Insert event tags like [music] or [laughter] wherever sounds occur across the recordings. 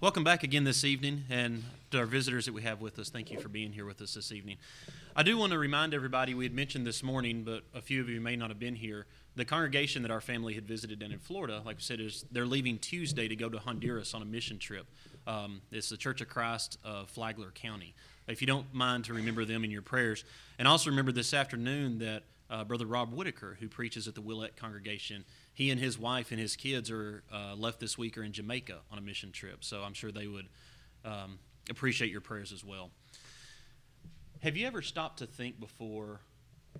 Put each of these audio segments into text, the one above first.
Welcome back again this evening, and to our visitors that we have with us, thank you for being here with us this evening. I do want to remind everybody we had mentioned this morning, but a few of you may not have been here. The congregation that our family had visited in, in Florida, like we said, is they're leaving Tuesday to go to Honduras on a mission trip. Um, it's the Church of Christ of Flagler County. If you don't mind to remember them in your prayers, and also remember this afternoon that uh, Brother Rob Whitaker, who preaches at the Willette congregation, he and his wife and his kids are uh, left this week are in Jamaica on a mission trip. So I'm sure they would um, appreciate your prayers as well. Have you ever stopped to think before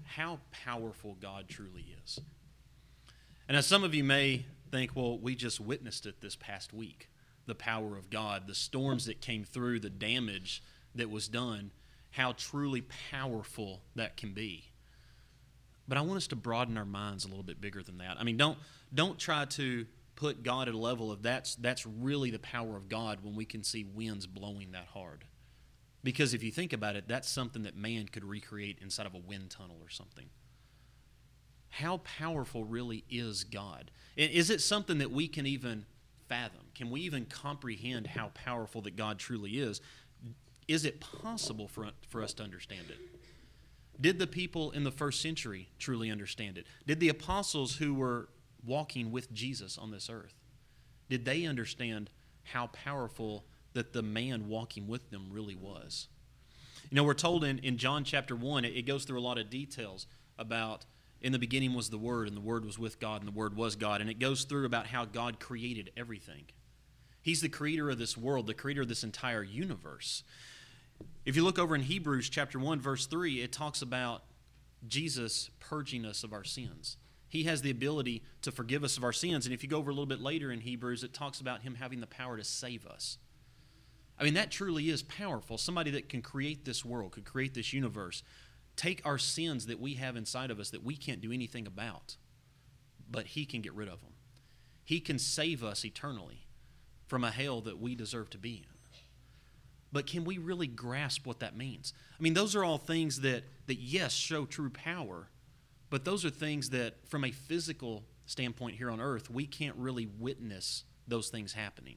how powerful God truly is? And as some of you may think, well, we just witnessed it this past week the power of God, the storms that came through, the damage that was done, how truly powerful that can be. But I want us to broaden our minds a little bit bigger than that. I mean, don't don't try to put God at a level of that's that's really the power of God when we can see winds blowing that hard. Because if you think about it, that's something that man could recreate inside of a wind tunnel or something. How powerful really is God? Is it something that we can even fathom? Can we even comprehend how powerful that God truly is? Is it possible for, for us to understand it? Did the people in the first century truly understand it? Did the apostles who were walking with Jesus on this earth, did they understand how powerful that the man walking with them really was? You know, we're told in, in John chapter 1, it, it goes through a lot of details about in the beginning was the Word, and the Word was with God, and the Word was God. And it goes through about how God created everything. He's the creator of this world, the creator of this entire universe. If you look over in Hebrews chapter 1 verse 3, it talks about Jesus purging us of our sins. He has the ability to forgive us of our sins. And if you go over a little bit later in Hebrews, it talks about him having the power to save us. I mean, that truly is powerful. Somebody that can create this world, could create this universe, take our sins that we have inside of us that we can't do anything about, but he can get rid of them. He can save us eternally from a hell that we deserve to be in. But can we really grasp what that means? I mean, those are all things that, that yes, show true power, but those are things that, from a physical standpoint here on earth, we can't really witness those things happening.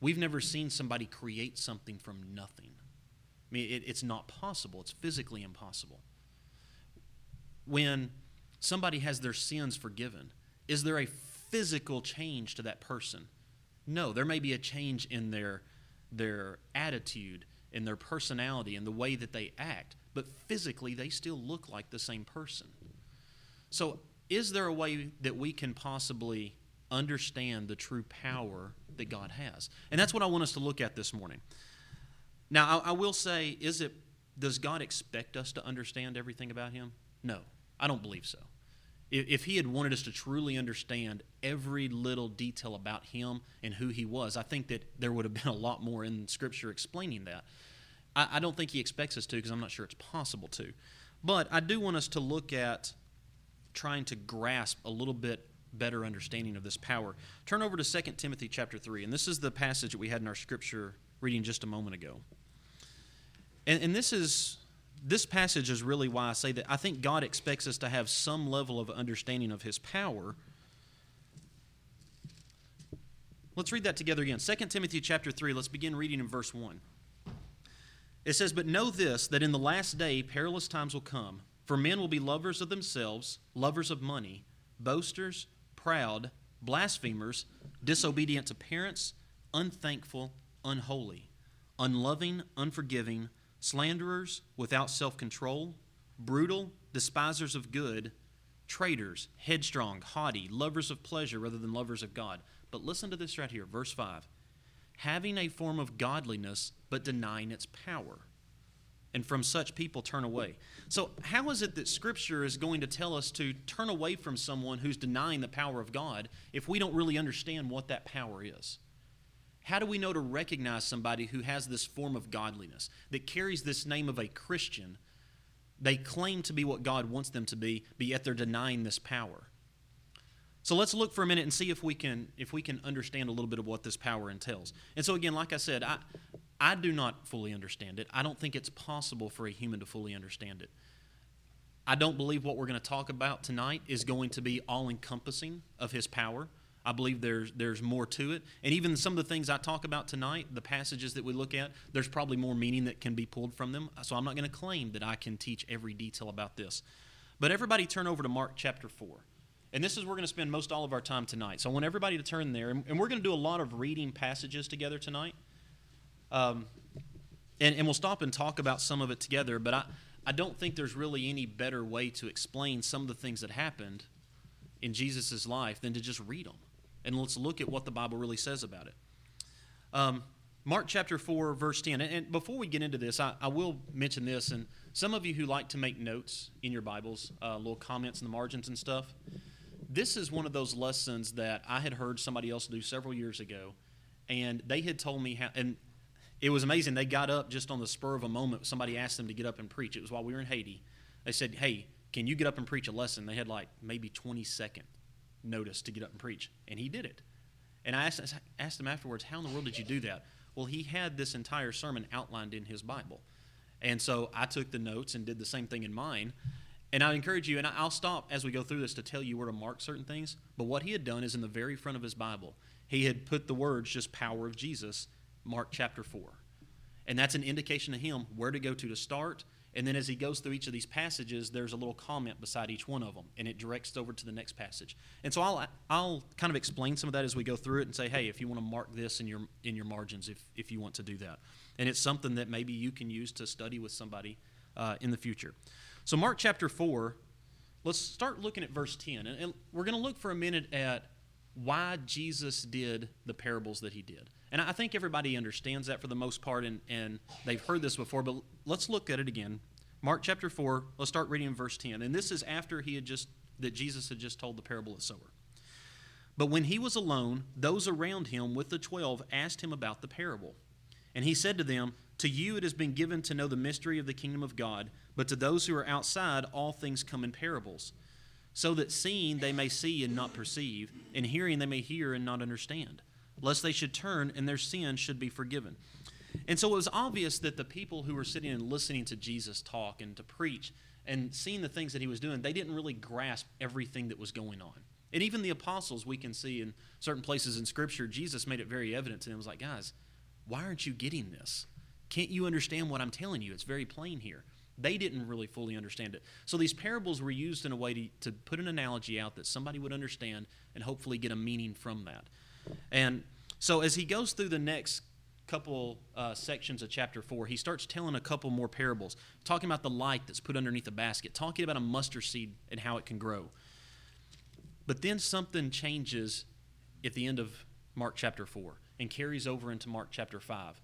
We've never seen somebody create something from nothing. I mean, it, it's not possible, it's physically impossible. When somebody has their sins forgiven, is there a physical change to that person? No, there may be a change in their their attitude and their personality and the way that they act, but physically they still look like the same person. So, is there a way that we can possibly understand the true power that God has? And that's what I want us to look at this morning. Now, I, I will say, is it does God expect us to understand everything about Him? No, I don't believe so if he had wanted us to truly understand every little detail about him and who he was, I think that there would have been a lot more in Scripture explaining that. I, I don't think he expects us to because I'm not sure it's possible to. But I do want us to look at trying to grasp a little bit better understanding of this power. Turn over to 2 Timothy chapter 3, and this is the passage that we had in our Scripture reading just a moment ago. And, and this is this passage is really why I say that I think God expects us to have some level of understanding of His power. Let's read that together again. 2 Timothy chapter 3, let's begin reading in verse 1. It says, But know this, that in the last day perilous times will come, for men will be lovers of themselves, lovers of money, boasters, proud, blasphemers, disobedient to parents, unthankful, unholy, unloving, unforgiving slanderers, without self control, brutal, despisers of good, traitors, headstrong, haughty, lovers of pleasure rather than lovers of God. But listen to this right here, verse 5. Having a form of godliness, but denying its power. And from such people turn away. So, how is it that Scripture is going to tell us to turn away from someone who's denying the power of God if we don't really understand what that power is? How do we know to recognize somebody who has this form of godliness, that carries this name of a Christian? They claim to be what God wants them to be, but yet they're denying this power. So let's look for a minute and see if we can if we can understand a little bit of what this power entails. And so again, like I said, I I do not fully understand it. I don't think it's possible for a human to fully understand it. I don't believe what we're going to talk about tonight is going to be all encompassing of his power. I believe there's there's more to it, and even some of the things I talk about tonight, the passages that we look at, there's probably more meaning that can be pulled from them. So I'm not going to claim that I can teach every detail about this. But everybody, turn over to Mark chapter four, and this is where we're going to spend most all of our time tonight. So I want everybody to turn there, and, and we're going to do a lot of reading passages together tonight. Um, and, and we'll stop and talk about some of it together. But I I don't think there's really any better way to explain some of the things that happened in Jesus' life than to just read them and let's look at what the Bible really says about it. Um, Mark chapter 4, verse 10. And, before we get into this, I, I, will mention this. And some of you who like to make notes in your Bibles, uh, little comments in the margins and stuff, this is one of those lessons that I had heard somebody else do several years ago. And they had told me how, and it was amazing. They got up just on the spur of a moment. Somebody asked them to get up and preach. It was while we were in Haiti. They said, Hey, can you get up and preach a lesson? They had like maybe 20 seconds notice to get up and preach. And he did it. And I asked, asked him afterwards, How in the world did you do that? Well, he had this entire sermon outlined in his Bible. And so I took the notes and did the same thing in mine. And I encourage you, and I'll stop as we go through this to tell you where to mark certain things. But what he had done is in the very front of his Bible, he had put the words just power of Jesus, Mark chapter 4. And that's an indication to him where to go to to start and then as he goes through each of these passages, there's a little comment beside each one of them, and it directs over to the next passage. And so I'll, I'll kind of explain some of that as we go through it and say, hey, if you want to mark this in your, in your margins, if, if you want to do that. And it's something that maybe you can use to study with somebody uh, in the future. So, Mark chapter 4, let's start looking at verse 10. And, and we're going to look for a minute at why Jesus did the parables that he did. And I think everybody understands that for the most part, and, and they've heard this before, but let's look at it again. Mark chapter 4, let's start reading in verse 10. And this is after he had just, that Jesus had just told the parable of sower. But when he was alone, those around him with the twelve asked him about the parable. And he said to them, To you it has been given to know the mystery of the kingdom of God, but to those who are outside, all things come in parables, so that seeing they may see and not perceive, and hearing they may hear and not understand lest they should turn and their sins should be forgiven. And so it was obvious that the people who were sitting and listening to Jesus talk and to preach and seeing the things that he was doing, they didn't really grasp everything that was going on. And even the apostles, we can see in certain places in Scripture, Jesus made it very evident to them. He was like, guys, why aren't you getting this? Can't you understand what I'm telling you? It's very plain here. They didn't really fully understand it. So these parables were used in a way to, to put an analogy out that somebody would understand and hopefully get a meaning from that. And so as he goes through the next couple uh, sections of chapter 4, he starts telling a couple more parables, talking about the light that's put underneath a basket, talking about a mustard seed and how it can grow. But then something changes at the end of Mark chapter 4 and carries over into Mark chapter 5.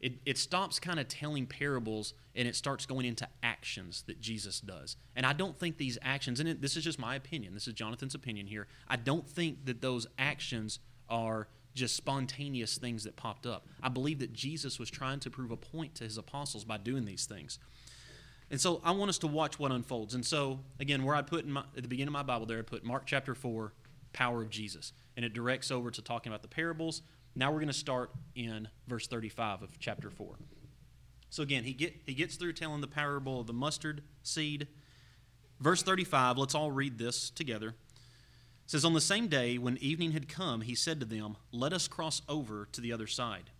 It, it stops kind of telling parables and it starts going into actions that Jesus does. And I don't think these actions, and it, this is just my opinion, this is Jonathan's opinion here, I don't think that those actions are just spontaneous things that popped up. I believe that Jesus was trying to prove a point to his apostles by doing these things. And so I want us to watch what unfolds. And so, again, where I put my, at the beginning of my Bible there, I put Mark chapter 4, power of Jesus. And it directs over to talking about the parables. Now we're going to start in verse 35 of chapter 4. So again, he, get, he gets through telling the parable of the mustard seed. Verse 35, let's all read this together says, On the same day, when evening had come, he said to them, Let us cross over to the other side.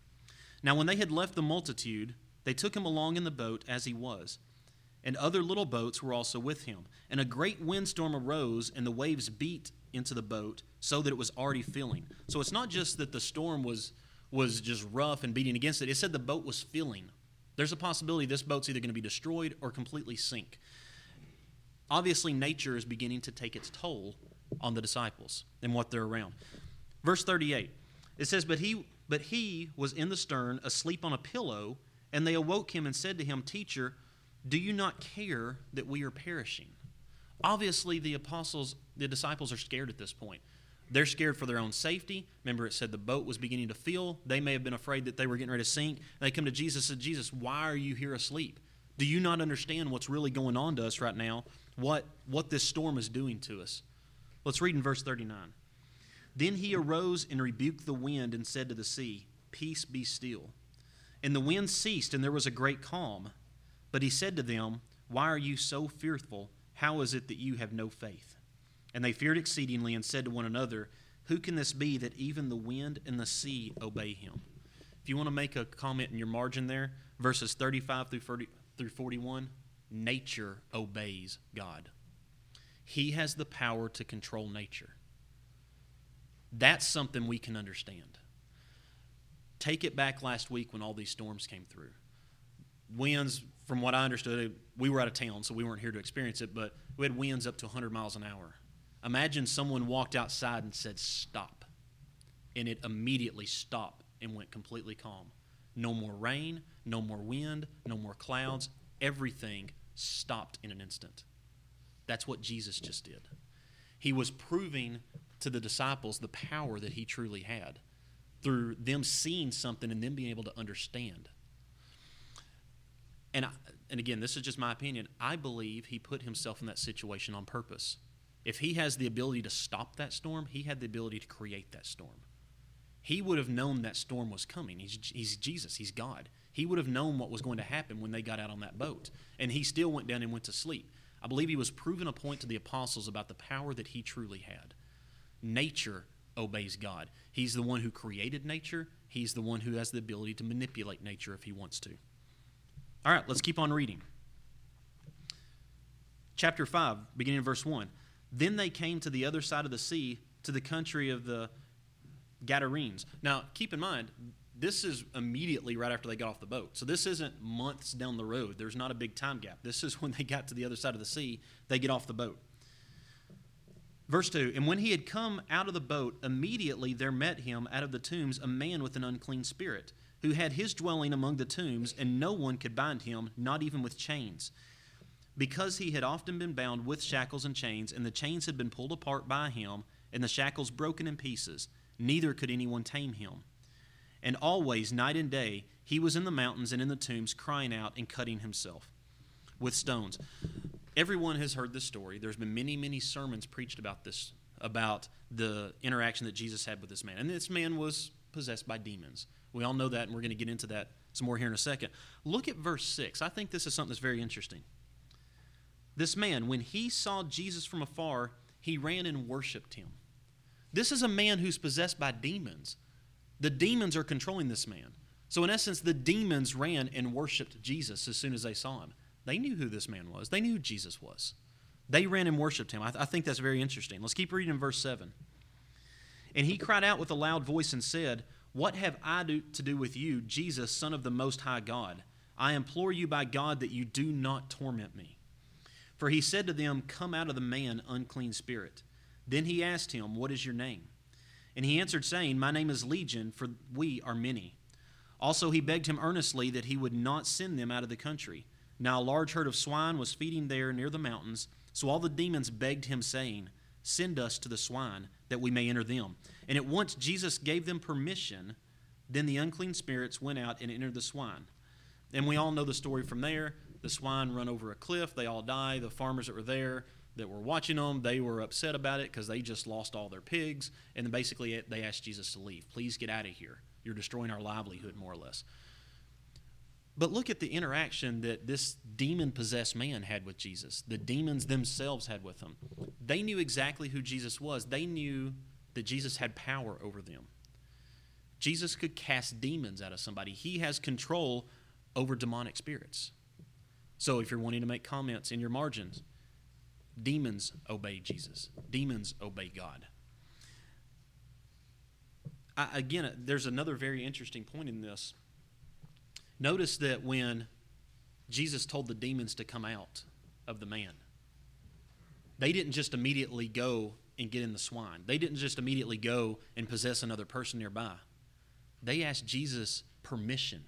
Now, when they had left the multitude, they took him along in the boat as he was. And other little boats were also with him. And a great windstorm arose, and the waves beat into the boat so that it was already filling. So it's not just that the storm was, was just rough and beating against it, it said the boat was filling. There's a possibility this boat's either going to be destroyed or completely sink. Obviously, nature is beginning to take its toll on the disciples and what they're around. Verse 38. It says, But he but he was in the stern, asleep on a pillow, and they awoke him and said to him, Teacher, do you not care that we are perishing? Obviously, the apostles, the disciples are scared at this point. They're scared for their own safety. Remember, it said the boat was beginning to fill. They may have been afraid that they were getting ready to sink. They come to Jesus and said, Jesus, why are you here asleep? Do you not understand what's really going on to us right now? What, what this storm is doing to us? Let's read in verse 39. Then he arose and rebuked the wind and said to the sea, Peace be still. And the wind ceased, and there was a great calm. But he said to them, Why are you so fearful? How is it that you have no faith? And they feared exceedingly and said to one another, Who can this be that even the wind and the sea obey him? If you want to make a comment in your margin there, verses 35 through 40, through 41, nature obeys God. He has the power to control nature. That's something we can understand. Take it back last week when all these storms came through. Winds, from what I understood, we were out of town, so we weren't here to experience it, but we had winds up to 100 miles an hour. Imagine someone walked outside and said, Stop. And it immediately stopped and went completely calm. No more rain, no more wind, no more clouds. Everything stopped in an instant. That's what Jesus just did. He was proving to the disciples the power that he truly had through them seeing something and them being able to understand. And, I, and again, this is just my opinion. I believe he put himself in that situation on purpose. If he has the ability to stop that storm, he had the ability to create that storm. He would have known that storm was coming. He's, he's Jesus, he's God. He would have known what was going to happen when they got out on that boat. And he still went down and went to sleep. I believe he was proving a point to the apostles about the power that he truly had. Nature obeys God. He's the one who created nature, he's the one who has the ability to manipulate nature if he wants to. All right, let's keep on reading. Chapter 5, beginning in verse 1. Then they came to the other side of the sea, to the country of the Gadarenes. Now, keep in mind, this is immediately right after they got off the boat. So this isn't months down the road. There's not a big time gap. This is [laughs] when they got to the other side of the sea, they get off the boat. Verse 2 And when he had come out of the boat, immediately there met him out of the tombs a man with an unclean spirit, who had his dwelling among the tombs, and no one could bind him, not even with chains. Because he had often been bound with shackles and chains, and the chains had been pulled apart by him, and the shackles broken in pieces, neither could anyone tame him. And always, night and day, he was in the mountains and in the tombs, crying out and cutting himself with stones. Everyone has heard this story. There's been many, many sermons preached about this, about the interaction that Jesus had with this man. And this man was possessed by demons. We all know that, and we're going to get into that some more here in a second. Look at verse 6. I think this is something that's very interesting. This man, when he saw Jesus from afar, he ran and worshiped him. This is a man who's possessed by demons. The demons are controlling this man. So, in essence, the demons ran and worshiped Jesus as soon as they saw him. They knew who this man was, they knew who Jesus was. They ran and worshiped him. I, th- I think that's very interesting. Let's keep reading in verse 7. And he cried out with a loud voice and said, What have I do, to do with you, Jesus, Son of the Most High God? I implore you by God that you do not torment me. For he said to them, Come out of the man, unclean spirit. Then he asked him, What is your name? And he answered, saying, My name is Legion, for we are many. Also he begged him earnestly that he would not send them out of the country. Now a large herd of swine was feeding there near the mountains. So all the demons begged him, saying, Send us to the swine, that we may enter them. And at once Jesus gave them permission. Then the unclean spirits went out and entered the swine. And we all know the story from there. The swine run over a cliff, they all die. The farmers that were there that were watching them, they were upset about it because they just lost all their pigs. And then basically they asked Jesus to leave. Please get out of here. You're destroying our livelihood, more or less. But look at the interaction that this demon possessed man had with Jesus. The demons themselves had with him. They knew exactly who Jesus was, they knew that Jesus had power over them. Jesus could cast demons out of somebody, he has control over demonic spirits. So if you're wanting to make comments in your margins, demons obey Jesus, demons obey God. I, again, uh, there's another very interesting point in this Notice that when Jesus told the demons to come out of the man, they didn't just immediately go and get in the swine. They didn't just immediately go and possess another person nearby. They asked Jesus permission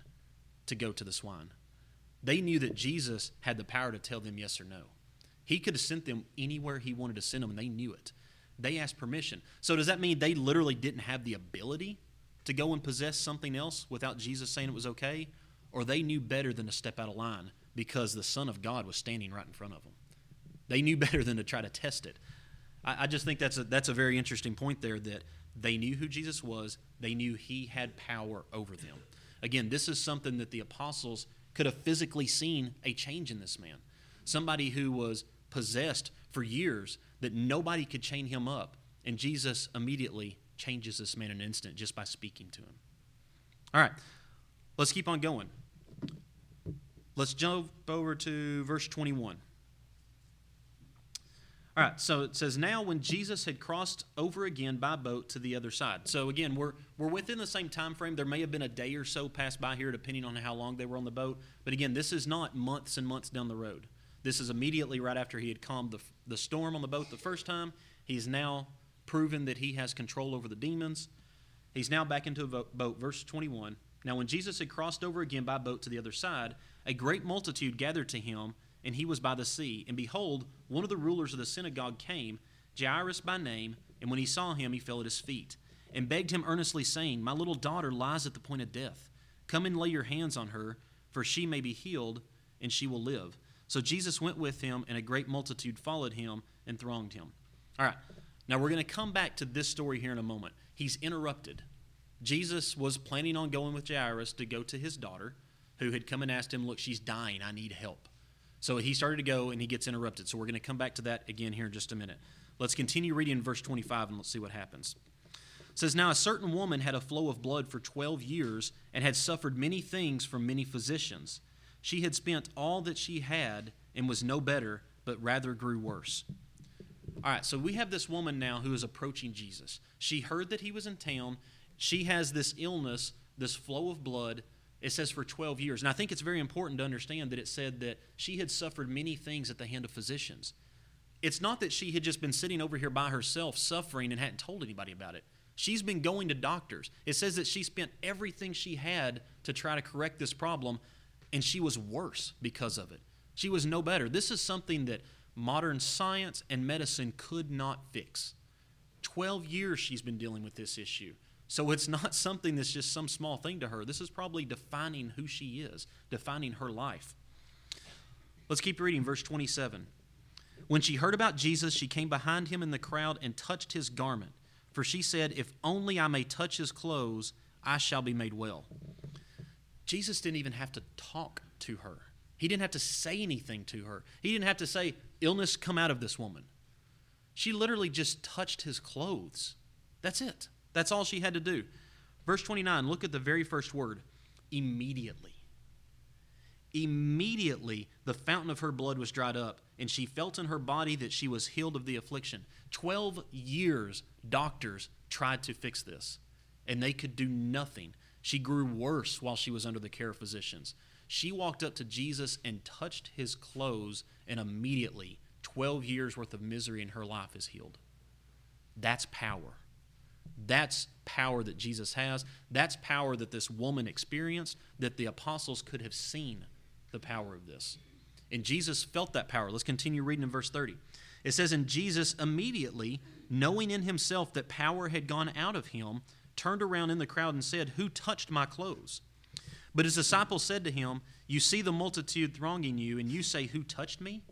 to go to the swine. They knew that Jesus had the power to tell them yes or no. He could have sent them anywhere he wanted to send them, and they knew it. They asked permission. So, does that mean they literally didn't have the ability to go and possess something else without Jesus saying it was okay? or they knew better than to step out of line because the Son of God was standing right in front of them. They knew [laughs] better than to try to test it. I, I just think that's a, that's a very interesting point there that they knew who Jesus was, they knew he had power over them. Again, this is something that the apostles could have physically seen a change in this man. Somebody who was possessed for years that nobody could chain him up, and Jesus immediately changes this man in an instant just by speaking to him. All right, let's keep on going. Let's jump over to verse 21. All right, so it says, Now when Jesus had crossed over again by boat to the other side. So again, we're, we're within the same time frame. There may have been a day or so passed by here, depending on how long they were on the boat. But again, this is not months and months down the road. This is immediately right after he had calmed the, the storm on the boat the first time. He's now proven that he has control over the demons. He's now back into a boat. Verse 21. Now, when Jesus had crossed over again by boat to the other side, a great multitude gathered to him and he was by the sea. And behold, one of the rulers of the synagogue came, Jairus by name, and when he saw him, he fell at his feet, and begged him earnestly, saying, My little daughter lies at the point of death. Come and lay your hands on her, for she may be healed, and she will live. So Jesus went with him, and a great multitude followed him and thronged him. All right, now we're going to come back to this story here in a moment. He's interrupted. Jesus was planning on going with Jairus to go to his daughter, who had come and asked him, Look, she's dying. I need help. So he started to go and he gets interrupted. So we're going to come back to that again here in just a minute. Let's continue reading verse 25 and let's see what happens. It says, Now a certain woman had a flow of blood for 12 years and had suffered many things from many physicians. She had spent all that she had and was no better, but rather grew worse. All right, so we have this woman now who is approaching Jesus. She heard that he was in town. She has this illness, this flow of blood it says for 12 years. And I think it's very important to understand that it said that she had suffered many things at the hand of physicians. It's not that she had just been sitting over here by herself suffering and hadn't told anybody about it. She's been going to doctors. It says that she spent everything she had to try to correct this problem, and she was worse because of it. She was no better. This is something that modern science and medicine could not fix. 12 years she's been dealing with this issue. So it's not something that's just some small thing to her. This is probably defining who she is, defining her life. Let's keep reading, verse 27. When she heard about Jesus, she came behind him in the crowd and touched his garment. For she said, If only I may touch his clothes, I shall be made well. Jesus didn't even have to talk to her. He didn't have to say anything to her. He didn't have to say, Illness, come out of this woman. She literally just touched his clothes. That's it. That's all she had to do. Verse 29, look at the very first word immediately. Immediately, the fountain of her blood was dried up, and she felt in her body that she was healed of the affliction. Twelve years, doctors tried to fix this, and they could do nothing. She grew worse while she was under the care of physicians. She walked up to Jesus and touched his clothes, and immediately, 12 years worth of misery in her life is healed. That's power. That's power that Jesus has. That's power that this woman experienced, that the apostles could have seen the power of this. And Jesus felt that power. Let's continue reading in verse 30. It says, And Jesus immediately, knowing in himself that power had gone out of him, turned around in the crowd and said, Who touched my clothes? But his disciples said to him, You see the multitude thronging you, and you say, Who touched me?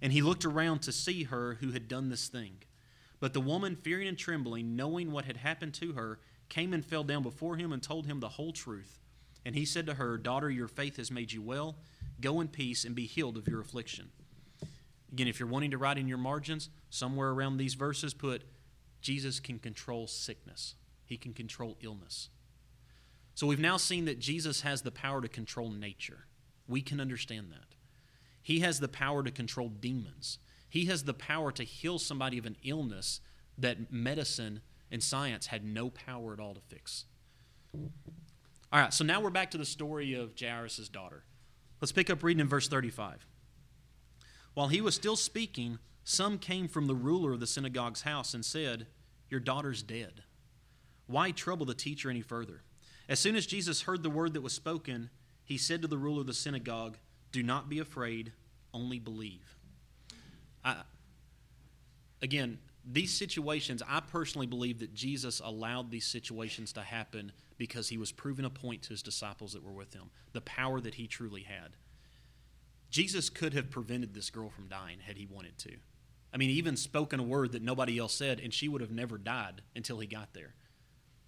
And he looked around to see her who had done this thing. But the woman, fearing and trembling, knowing what had happened to her, came and fell down before him and told him the whole truth. And he said to her, Daughter, your faith has made you well. Go in peace and be healed of your affliction. Again, if you're wanting to write in your margins, somewhere around these verses, put Jesus can control sickness, he can control illness. So we've now seen that Jesus has the power to control nature. We can understand that. He has the power to control demons. He has the power to heal somebody of an illness that medicine and science had no power at all to fix. All right, so now we're back to the story of Jairus' daughter. Let's pick up reading in verse 35. While he was still speaking, some came from the ruler of the synagogue's house and said, Your daughter's dead. Why trouble the teacher any further? As soon as Jesus heard the word that was spoken, he said to the ruler of the synagogue, Do not be afraid, only believe. I, again, these situations, I personally believe that Jesus allowed these situations to happen because he was proving a point to his disciples that were with him, the power that he truly had. Jesus could have prevented this girl from dying had he wanted to. I mean, even spoken a word that nobody else said, and she would have never died until he got there.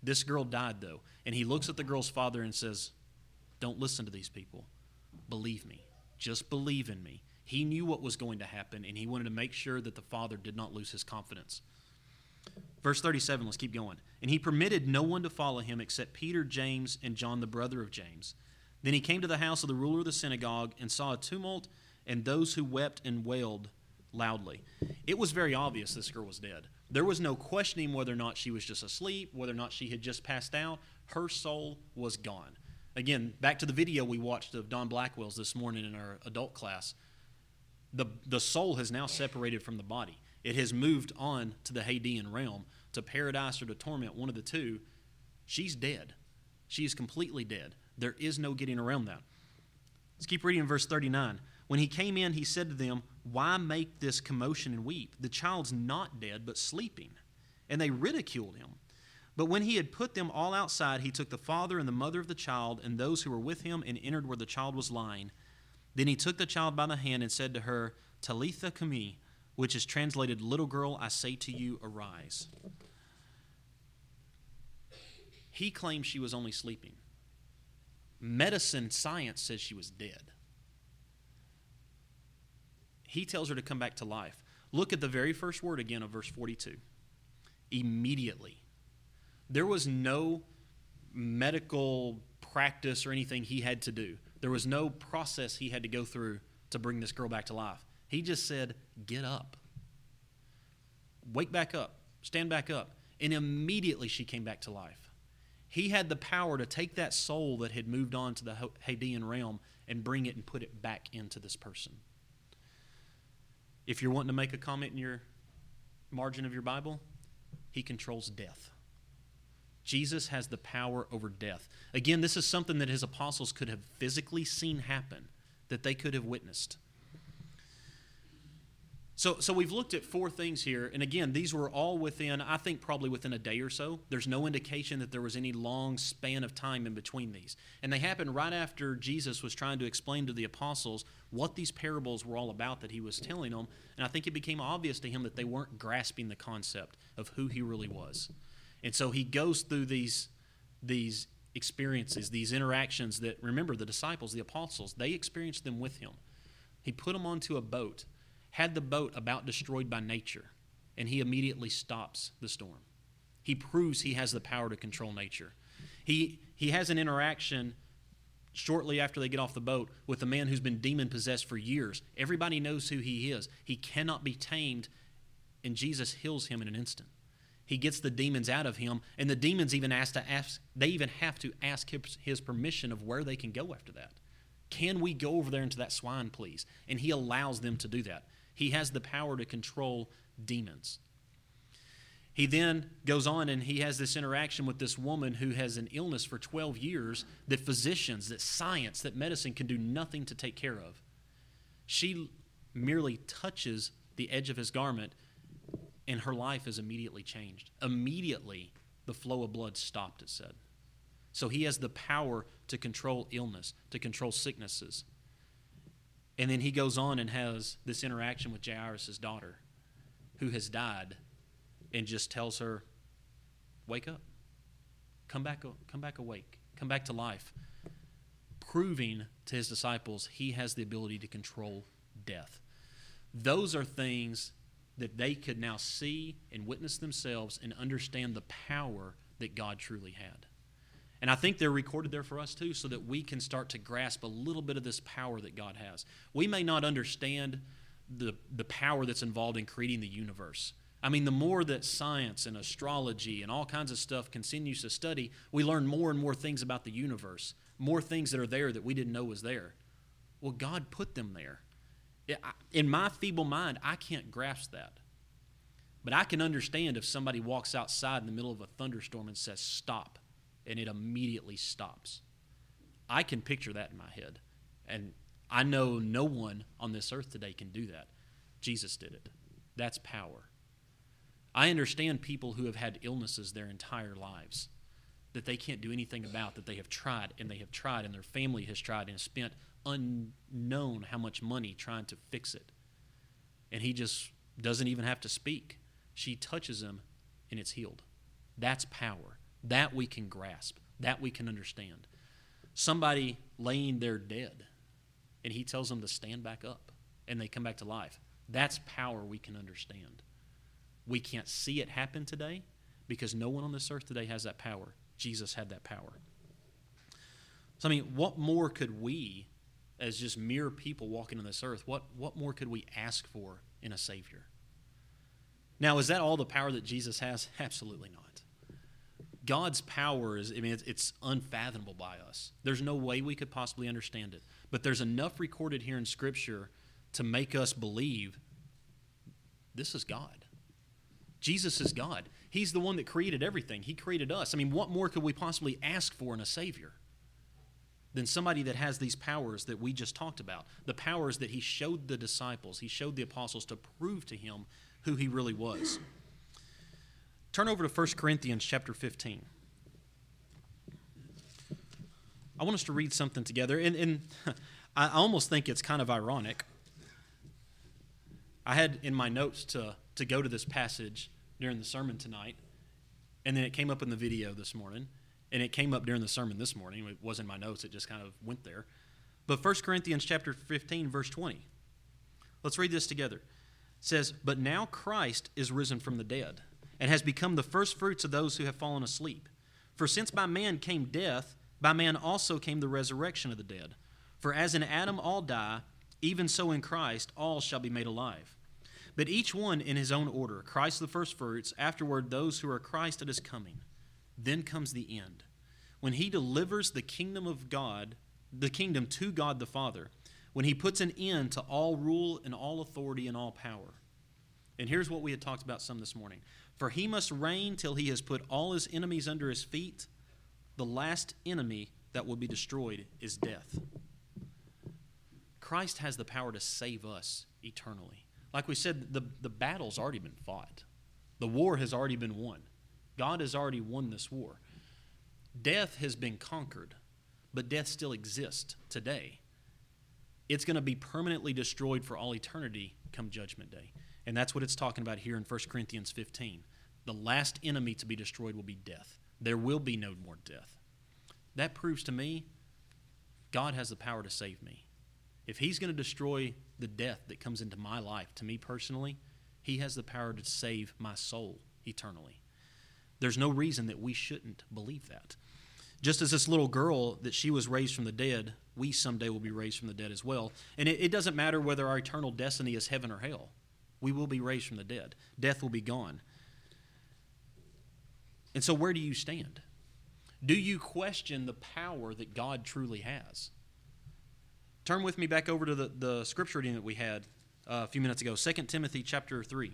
This girl died, though, and he looks at the girl's father and says, Don't listen to these people. Believe me. Just believe in me. He knew what was going to happen, and he wanted to make sure that the father did not lose his confidence. Verse 37, let's keep going. And he permitted no one to follow him except Peter, James, and John, the brother of James. Then he came to the house of the ruler of the synagogue and saw a tumult and those who wept and wailed loudly. It was very obvious this girl was dead. There was no questioning whether or not she was just asleep, whether or not she had just passed out. Her soul was gone. Again, back to the video we watched of Don Blackwell's this morning in our adult class. The, the soul has now separated from the body. It has moved on to the Hadean realm, to paradise or to torment, one of the two. She's dead. She is completely dead. There is no getting around that. Let's keep reading in verse 39. When he came in, he said to them, Why make this commotion and weep? The child's not dead, but sleeping. And they ridiculed him. But when he had put them all outside, he took the father and the mother of the child and those who were with him and entered where the child was lying. Then he took the child by the hand and said to her, Talitha cumi, which is translated, Little girl, I say to you, arise. He claimed she was only sleeping. Medicine, science says she was dead. He tells her to come back to life. Look at the very first word again of verse 42. Immediately. There was no medical practice or anything he had to do. There was no process he had to go through to bring this girl back to life. He just said, Get up. Wake back up. Stand back up. And immediately she came back to life. He had the power to take that soul that had moved on to the Hadean realm and bring it and put it back into this person. If you're wanting to make a comment in your margin of your Bible, he controls death. Jesus has the power over death. Again, this is something that his apostles could have physically seen happen, that they could have witnessed. So, so we've looked at four things here, and again, these were all within, I think, probably within a day or so. There's no indication that there was any long span of time in between these. And they happened right after Jesus was trying to explain to the apostles what these parables were all about that he was telling them. And I think it became obvious to him that they weren't grasping the concept of who he really was. And so he goes through these, these experiences, these interactions that, remember, the disciples, the apostles, they experienced them with him. He put them onto a boat had the boat about destroyed by nature, and he immediately stops the storm. He proves he has the power to control nature. He, he has an interaction shortly after they get off the boat with a man who's been demon possessed for years. Everybody knows who he is. He cannot be tamed, and Jesus heals him in an instant. He gets the demons out of him, and the demons even ask to ask. They even have to ask his, his permission of where they can go after that. Can we go over there into that swine, please? And he allows them to do that. He has the power to control demons. He then goes on and he has this interaction with this woman who has an illness for 12 years that physicians, that science, that medicine can do nothing to take care of. She merely touches the edge of his garment and her life is immediately changed. Immediately, the flow of blood stopped, it said. So he has the power to control illness, to control sicknesses. And then he goes on and has this interaction with Jairus' daughter, who has died, and just tells her, Wake up. Come back, come back awake. Come back to life. Proving to his disciples he has the ability to control death. Those are things that they could now see and witness themselves and understand the power that God truly had. And I think they're recorded there for us too, so that we can start to grasp a little bit of this power that God has. We may not understand the, the power that's involved in creating the universe. I mean, the more that science and astrology and all kinds of stuff continues to study, we learn more and more things about the universe, more things that are there that we didn't know was there. Well, God put them there. In my feeble mind, I can't grasp that. But I can understand if somebody walks outside in the middle of a thunderstorm and says, Stop and it immediately stops. I can picture that in my head. And I know no one on this earth today can do that. Jesus did it. That's power. I understand people who have had illnesses their entire lives that they can't do anything about, that they have tried and they have tried, and their family has tried and spent unknown how much money trying to fix it. And he just doesn't even have to speak. She touches him and it's healed. That's power. That we can grasp, that we can understand. Somebody laying there dead, and he tells them to stand back up, and they come back to life. That's power we can understand. We can't see it happen today, because no one on this earth today has that power. Jesus had that power. So, I mean, what more could we, as just mere people walking on this earth, what, what more could we ask for in a Savior? Now, is that all the power that Jesus has? [laughs] Absolutely not. God's power is, I mean, it's, it's, unfathomable by us. There's no way we could possibly understand it. But there's enough recorded here in Scripture to make us believe this is God. Jesus is God. He's the one that created everything, He created us. I mean, what more could we possibly ask for in a Savior? Than somebody that has these powers that we just talked about. The powers that he showed the disciples, he showed the apostles to prove to him who he really was. Turn over to 1 Corinthians chapter 15. I want us to read something together, and, and [laughs] I almost think it's kind of ironic. I had in my notes to, to go to this passage during the sermon tonight, and then it came up in the video this morning, and it came up during the sermon this morning. It wasn't my notes, it just kind of went there. But 1 Corinthians chapter 15, verse 20. Let's read this together. It says, But now Christ is risen from the dead and has become the firstfruits of those who have fallen asleep. For since by man came death, by man also came the resurrection of the dead. For as in Adam all die, even so in Christ all shall be made alive. But each one in his own order Christ the firstfruits, afterward those who are Christ at his coming. Then comes the end, when he delivers the kingdom of God, the kingdom to God the Father, when he puts an end to all rule and all authority and all power. And here's what we had talked about some this morning. For he must reign till he has put all his enemies under his feet. The last enemy that will be destroyed is death. Christ has the power to save us eternally. Like we said, the, the battle's already been fought, the war has already been won. God has already won this war. Death has been conquered, but death still exists today. It's going to be permanently destroyed for all eternity come Judgment Day. And that's what it's talking about here in 1 Corinthians 15. The last enemy to be destroyed will be death. There will be no more death. That proves to me God has the power to save me. If He's going to destroy the death that comes into my life, to me personally, He has the power to save my soul eternally. There's no reason that we shouldn't believe that. Just as this little girl that she was raised from the dead, we someday will be raised from the dead as well. And it, it doesn't matter whether our eternal destiny is heaven or hell. We will be raised from the dead. Death will be gone. And so, where do you stand? Do you question the power that God truly has? Turn with me back over to the, the scripture reading that we had uh, a few minutes ago 2 Timothy chapter 3.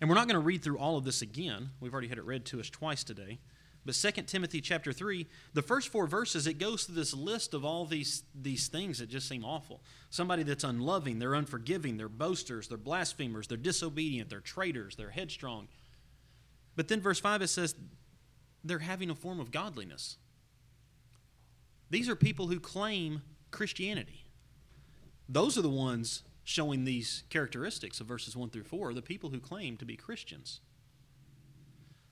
And we're not going to read through all of this again. We've already had it read to us twice today. But 2 Timothy chapter 3, the first four verses, it goes through this list of all these, these things that just seem awful. Somebody that's unloving, they're unforgiving, they're boasters, they're blasphemers, they're disobedient, they're traitors, they're headstrong. But then verse 5 it says they're having a form of godliness. These are people who claim Christianity. Those are the ones showing these characteristics of verses 1 through 4, the people who claim to be Christians.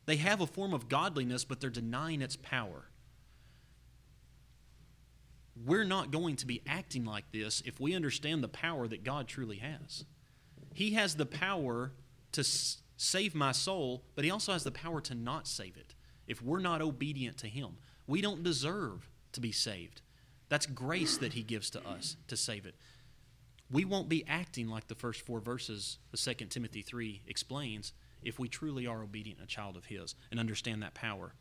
They have a form of godliness, but they're denying its power. We're not going to be acting like this if we understand the power that God truly has. He has the power to s- save my soul, but He also has the power to not save it if we're not obedient to Him. We don't deserve to be saved. That's grace that He gives to us to save it. We won't be acting like the first four verses of 2 Timothy 3 explains if we truly are obedient a child of His and understand that power.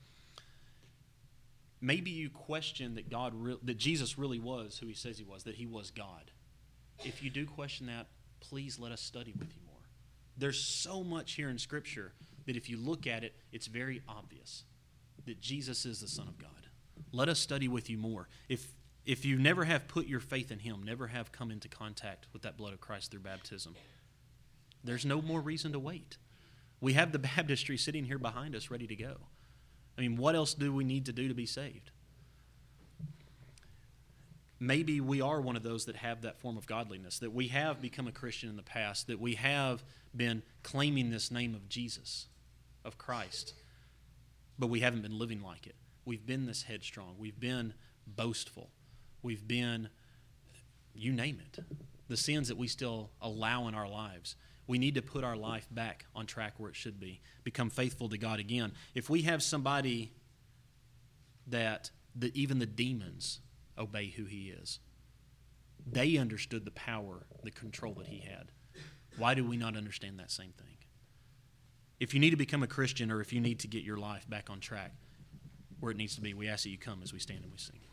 Maybe you question that God, re- that Jesus really was who He says He was, that He was God. If you do question that, please let us study with you more. There's so much here in Scripture that if you look at it, it's very obvious that Jesus is the Son of God. Let us study with you more. If if you never have put your faith in Him, never have come into contact with that blood of Christ through baptism, there's no more reason to wait. We have the [laughs] baptistry sitting here behind us ready to go. I mean, what else do we need to do to be saved? Maybe we are one of those that have that form of godliness, that we have become a Christian in the past, that we have been claiming this name of Jesus, of Christ, but we haven't been living like it. We've been this headstrong. We've been boastful. We've been, you name it, the sins that we still allow in our lives We need to put our life back on track where it should be, become faithful to God again. If we have somebody that the, even the demons obey who He is, they understood the power, the control that He had. Why do we not understand that same thing? If you need to become a Christian or if you need to get your life back on track where it needs to be, we ask that you come as we stand and we sing.